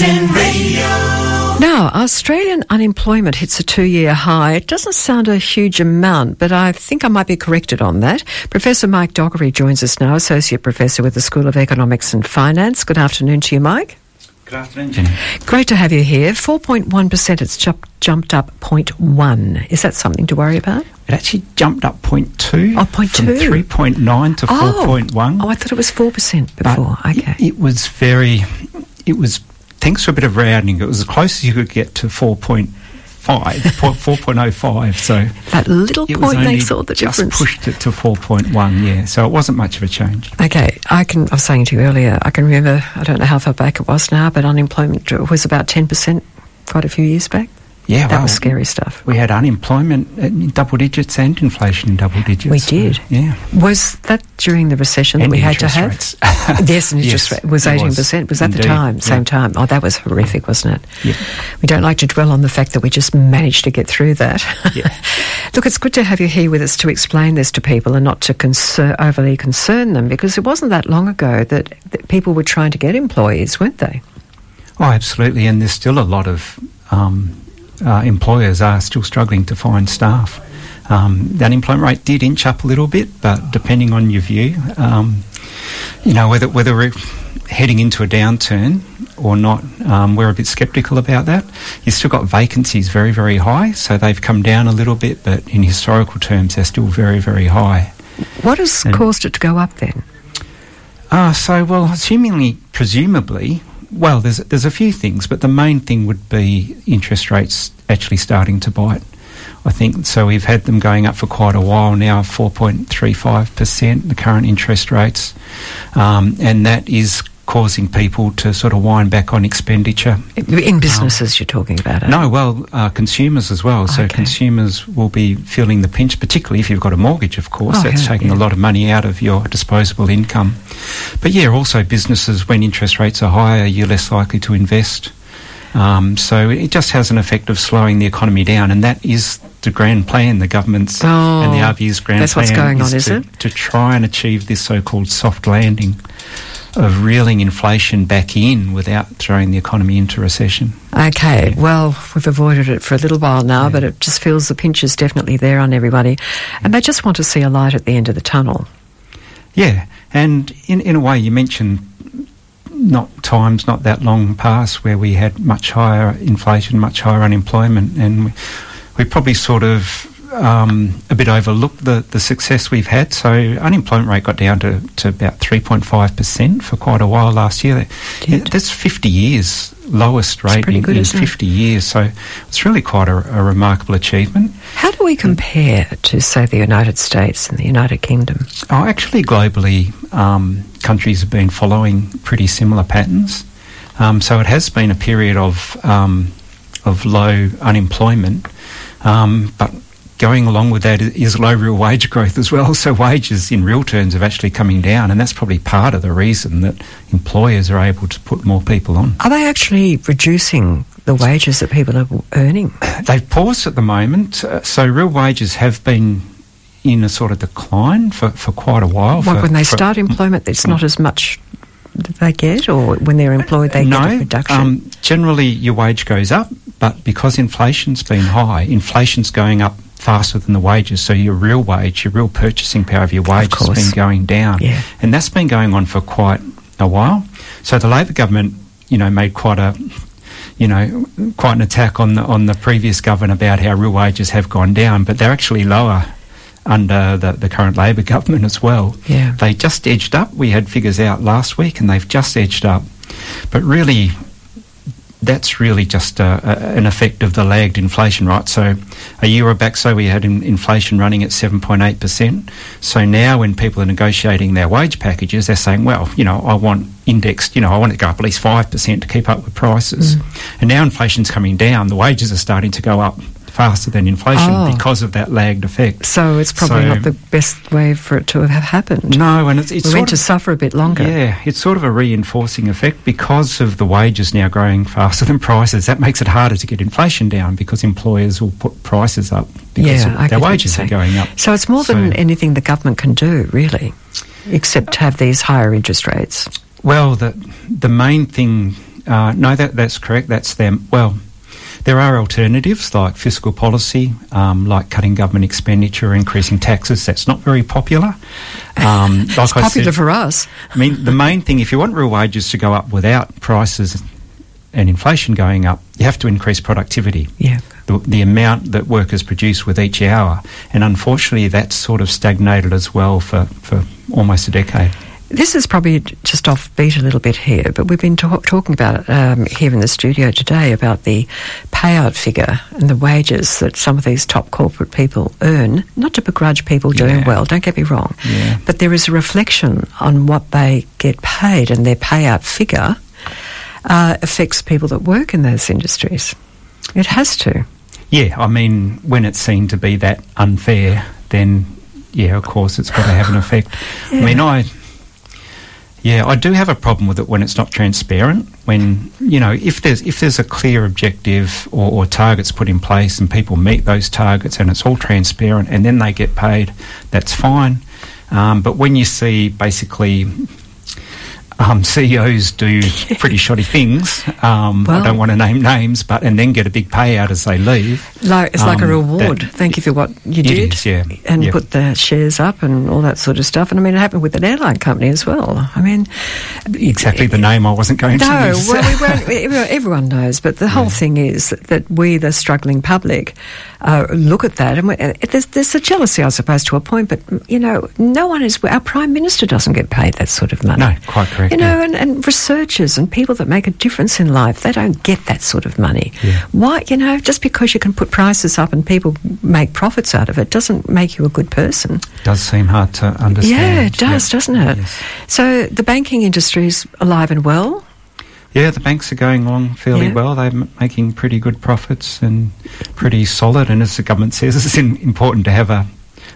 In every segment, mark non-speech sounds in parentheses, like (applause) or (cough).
Curtin Radio. Now, Australian unemployment hits a two year high. It doesn't sound a huge amount, but I think I might be corrected on that. Professor Mike Dockery joins us now, Associate Professor with the School of Economics and Finance. Good afternoon to you, Mike. Good afternoon, Jenny. Great to have you here. 4.1%, it's ju- jumped up 0.1. Is that something to worry about? It actually jumped up 0.2. Oh, 0.2. From 3.9 to 4.1. Oh, I thought it was 4% But before. okay. It, it was very, it was, thanks for a bit of rounding, it was as close as you could get to 4.5, (laughs) 4.05. So that little it point makes all the just difference. pushed it to 4.1, yeah. So it wasn't much of a change. Okay, I can. I was saying to you earlier. I can remember. I don't know how far back it was now, but unemployment was about ten percent quite a few years back. Yeah, that well, was scary stuff. We had unemployment in double digits and inflation in double digits. We did. Yeah. Was that during the recession that we had to have? rates. (laughs) yes, and (laughs) interest Yes, rate was eighteen was. percent. Was that the time? Same time. Oh, that was horrific, wasn't it? Yeah. We don't like to dwell on the fact that we just managed to get through that. (laughs) Yeah. Look, it's good to have you here with us to explain this to people and not to concern, overly concern them because it wasn't that long ago that, that people were trying to get employees, weren't they? Oh, absolutely. And there's still a lot of um, uh, employers are still struggling to find staff. Um, the unemployment rate did inch up a little bit, but depending on your view, um, you know whether whether we're heading into a downturn or not, um, we're a bit sceptical about that. You've still got vacancies very very high, so they've come down a little bit, but in historical terms, they're still very very high. What has And- caused it to go up then? Ah, so well, assumingly, presumably, well, there's there's a few things, but the main thing would be interest rates actually starting to bite. I think so. We've had them going up for quite a while now, four point three five percent, the current interest rates, um, and that is causing people to sort of wind back on expenditure. In businesses, you're talking about it. No, well, uh, consumers as well. So Okay. consumers will be feeling the pinch, particularly if you've got a mortgage, of course. Oh, That's yeah, taking yeah. a lot of money out of your disposable income. But yeah, also businesses, when interest rates are higher, you're less likely to invest. Um, so it just has an effect of slowing the economy down, and that is the grand plan, the government's and the Oh, RB's grand that's plan. what's going on, is to, it? To try and achieve this so-called soft landing of reeling inflation back in without throwing the economy into recession. Okay, well, we've avoided it for a little while now, but it just feels the pinch is definitely there on everybody. And they just want to see a light at the end of the tunnel. Yeah, and in in a way, you mentioned not times not that long past where we had much higher inflation, much higher unemployment, and we, we probably sort of um, a bit overlooked the, the success we've had. So unemployment rate got down to, to about three point five percent for quite a while last year. Yeah, that's fifty years lowest rate in, good, in isn't it? fifty years. So it's really quite a, a remarkable achievement. How do we compare to, say, the United States and the United Kingdom? Oh, actually, globally, um, countries have been following pretty similar patterns. Um, so it has been a period of um, of low unemployment, um, but going along with that is low real wage growth as well. (laughs) So wages in real terms are actually coming down, and that's probably part of the reason that employers are able to put more people on. Are they actually reducing the wages that people are earning? (laughs) They've paused at the moment, uh, so real wages have been in a sort of decline for, for quite a while. What, for- when they for- start employment, it's not as much that they get, or when they're employed, they no, get a reduction? Um, generally, your wage goes up, but because inflation's been high, inflation's going up faster than the wages. So your real wage, your real purchasing power of your wage has been going down, Yeah. and that's been going on for quite a while. So the Labor government, you know, made quite a you know, quite an attack on the on the previous government about how real wages have gone down, but they're actually lower under the, the current Labor (laughs) government as well. Yeah. They just edged up. We had figures out last week, and they've just edged up. But really, that's really just a, a, an effect of the lagged inflation, right? So a year or back, so we had in, inflation running at 7.8%. So now when people are negotiating their wage packages, they're saying, well, you know, I want indexed, you know, I want it to go up at least 5% to keep up with prices. Mm. And now inflation's coming down, the wages are starting to go up faster than inflation Oh. because of that lagged effect. so it's probably So- not the best way for it to have happened. No, and it's, it's we sort went to suffer a bit longer. Yeah, it's sort of a reinforcing effect because of the wages now growing faster than prices. That makes it harder to get inflation down because employers will put prices up because Yeah, their wages are going up. So it's more than anything the government can do, really, except have these higher interest rates. Well, the the main thing Uh, no, that, that's correct. That's them. Well, there are alternatives like fiscal policy, um, like cutting government expenditure, increasing taxes. That's not very popular. Um, (laughs) like it's popular said, for us. I mean, the main thing, if you want real wages to go up without prices and inflation going up, you have to increase productivity. Yeah. The, the, amount that workers produce with each hour. And unfortunately, that's sort of stagnated as well for, for almost a decade. This is probably just offbeat a little bit here, but we've been talk- talking about um, here in the studio today about the payout figure and the wages that some of these top corporate people earn. Not to begrudge people doing yeah. well, don't get me wrong, yeah. but there is a reflection on what they get paid, and their payout figure uh, affects people that work in those industries. It has to. Yeah, I mean, when it's seen to be that unfair, then yeah, of course, it's got to have an effect. Yeah. I mean, I yeah, I do have a problem with it when it's not transparent. When you know, if there's if there's a clear objective or, or, targets put in place and people meet those targets and it's all transparent and then they get paid, that's fine. Um, but when you see basically um, CEOs do pretty (laughs) shoddy things. Um, well, I don't want to name names, but and then get a big payout as they leave. Like it's um, like a um, reward. Thank you for what you did, is, yeah, and yeah. put the shares up and all that sort of stuff. And I mean, it happened with an airline company as well. I mean, exactly the name I wasn't going no, to. No, well, we (laughs) everyone knows, but the whole yeah. thing is that we, the struggling public, uh, look at that, and we, uh, there's, there's a jealousy, I suppose, to a point. But you know, no one is. Our prime minister doesn't get paid that sort of money. No, quite correct. You know, and, and researchers and people that make a difference in life, they don't get that sort of money. Yeah. Why, you know, just because you can put prices up and people make profits out of it doesn't make you a good person. Does seem hard to understand. Yeah, it does, doesn't it? Yes. So the banking industry is alive and well. Yeah, the banks are going along fairly yeah. well. They're making pretty good profits and pretty solid. And as the government says, (laughs) it's important to have a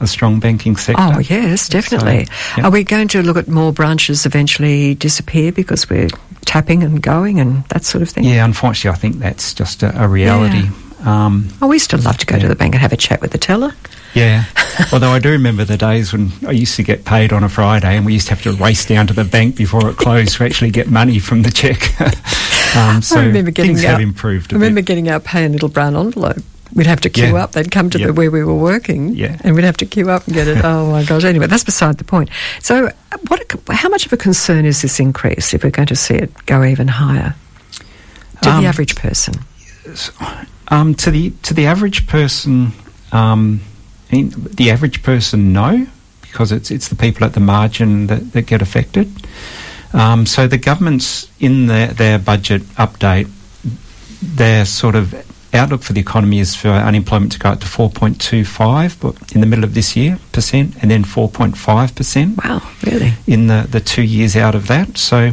a strong banking sector. Oh, yes, definitely. So, Are we going to look at more branches eventually disappear because we're tapping and going and that sort of thing? Yeah, unfortunately, I think that's just a, a reality. Yeah. Um, oh, we still love to go yeah. to the bank and have a chat with the teller. Yeah. (laughs) Although I do remember the days when I used to get paid on a Friday and we used to have to race down to the bank before it closed to actually get money from the cheque. (laughs) um, so I remember getting things our, have improved. I remember bit. getting our pay in little brown envelope we'd have to queue yeah. up. They'd come to yep. the where we were working, yeah. and we'd have to queue up and get it. oh my gosh! Anyway, that's beside the point. So, what? How much of a concern is this increase if we're going to see it go even higher to um, the average person? Um, to the to the average person, um, the average person, no, because it's it's the people at the margin that, that get affected. Um, so the government's in their, their budget update, they're sort of outlook for the economy is for unemployment to go up to 4.25 but in the middle of this year percent and then 4.5%. Wow, really? In the, the two years out of that. So,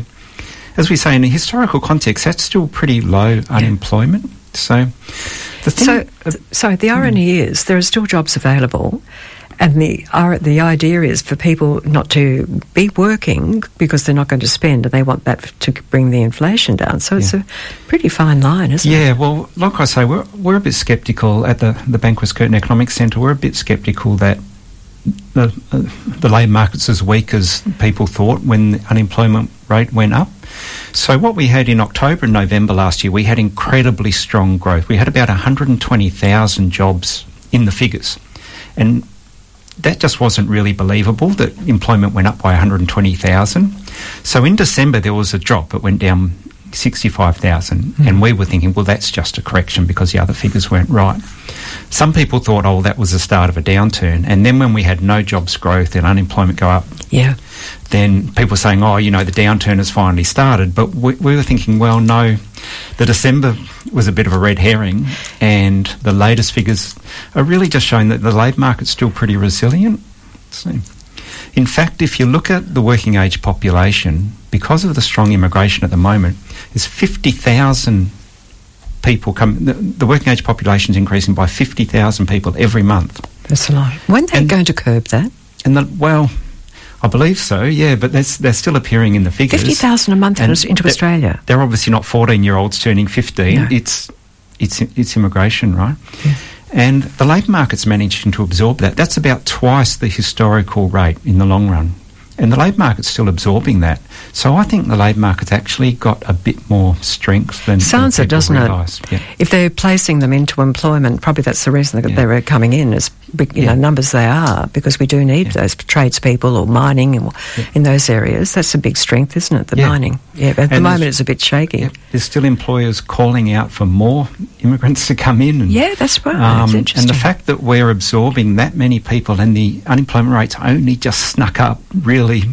as we say, in a historical context, that's still pretty low yeah. unemployment. So, the thing. So, uh, so the irony mm. is there are still jobs available and the our, the idea is for people not to be working because they're not going to spend, and they want that to bring the inflation down. So it's a pretty fine line, isn't yeah, it? Yeah. Well, like I say, we're we're a bit sceptical at the the Bankwest Curtin Economic Centre. We're a bit sceptical that the uh, the labour market's as weak as people thought when the unemployment rate went up. So what we had in October and November last year, we had incredibly strong growth. We had about 120,000 jobs in the figures. And that just wasn't really believable that employment went up by 120,000. So in December there was a drop, it went down 65,000 mm. and we were thinking well that's just a correction because the other figures weren't right. Some people thought oh that was the start of a downturn and then when we had no jobs growth and unemployment go up yeah then people saying oh you know the downturn has finally started but we, we were thinking well no the December was a bit of a red herring, and the latest figures are really just showing that the labour market's still pretty resilient. So, in fact, if you look at the working age population, because of the strong immigration at the moment, there's 50,000 people come. The, the, working age population is increasing by 50,000 people every month. That's a lot. When are they going to curb that? And the, well, I believe so, yeah, but they're, they're still appearing in the figures. 50,000 a month into Australia. They're obviously not 14 year olds turning 15. No. It's, it's, it's immigration, right? Yeah. And the labour market's managing to absorb that. That's about twice the historical rate in the long run. And the labour market's still absorbing that. So I think the labour market's actually got a bit more strength than sounds it, doesn't realise. it? Yeah. If they're placing them into employment, probably that's the reason that Yeah. they're coming in as big, you Yeah. know, numbers they are, because we do need those tradespeople or mining and in those areas. That's a big strength, isn't it? The mining. Yeah, at the moment it's a bit shaky. There's still employers calling out for more immigrants to come in. And, Yeah, that's right. That's Um, and the fact that we're absorbing that many people and the unemployment rate's only just snuck up really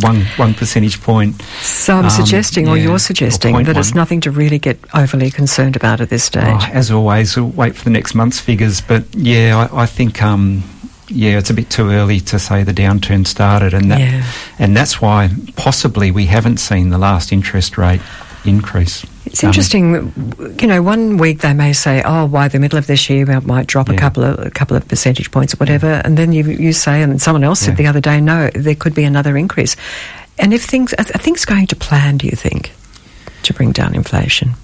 one one percentage point. So I'm Um, suggesting, or you're suggesting, point that it's nothing to really get overly concerned about at this stage. Oh, as always, we'll wait for the next month's figures. But yeah, I, I think um, yeah, it's a bit too early to say the downturn started, and that Yeah. and that's why possibly we haven't seen the last interest rate increase. It's interesting, you know. One week they may say, "Oh, why the middle of this year, we might drop a couple of a couple of percentage points or whatever," and then you you say, and someone else said the other day, "No, there could be another increase." And if things are things going to plan, do you think, to bring down inflation?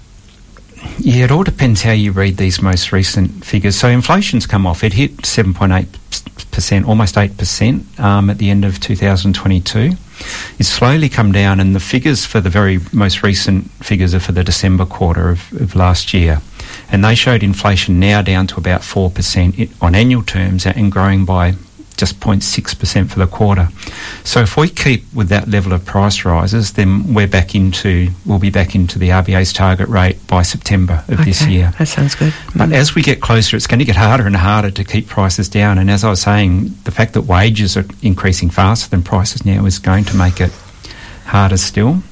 Yeah, it all depends how you read these most recent figures. So inflation's come off. It hit 7.8%, almost 8% um, at the end of 2022. It's slowly come down, and the figures for the very most recent figures are for the December quarter of, of last year. And they showed inflation now down to about 4% on annual terms and growing by just 0.6% for the quarter. So if we keep with that level of price rises, then we're back into, we'll be back into the RBA's target rate by September of this year. that sounds good. But Mm. as we get closer, it's going to get harder and harder to keep prices down. And as I was saying, the fact that wages are increasing faster than prices now is going to make it harder still.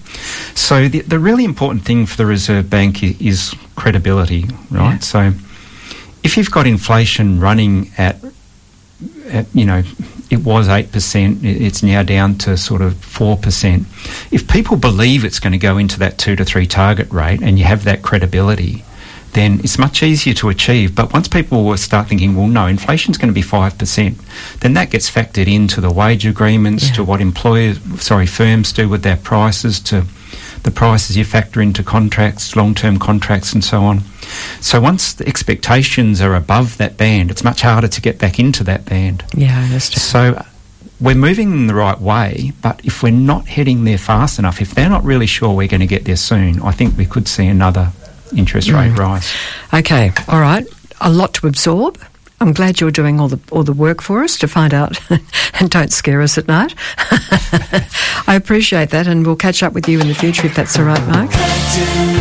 So the, the really important thing for the Reserve Bank i- is credibility, right? Yeah. So if you've got inflation running at you know, it was 8%, it's now down to sort of 4%. If people believe it's going to go into that 2 to 3 target rate and you have that credibility, then it's much easier to achieve. But once people start thinking, well, no, inflation's going to be 5%, then that gets factored into the wage agreements, Yeah. to what employers, sorry, firms do with their prices, to the prices you factor into contracts, long-term contracts and so on. So once the expectations are above that band, it's much harder to get back into that band. Yeah, I understand. So we're moving in the right way, but if we're not heading there fast enough, if they're not really sure we're going to get there soon, I think we could see another interest rate Mm. rise. Okay, all right. A lot to absorb. I'm glad you're doing all the all the work for us to find out (laughs) and don't scare us at night. (laughs) I appreciate that and we'll catch up with you in the future if that's all right, Mark.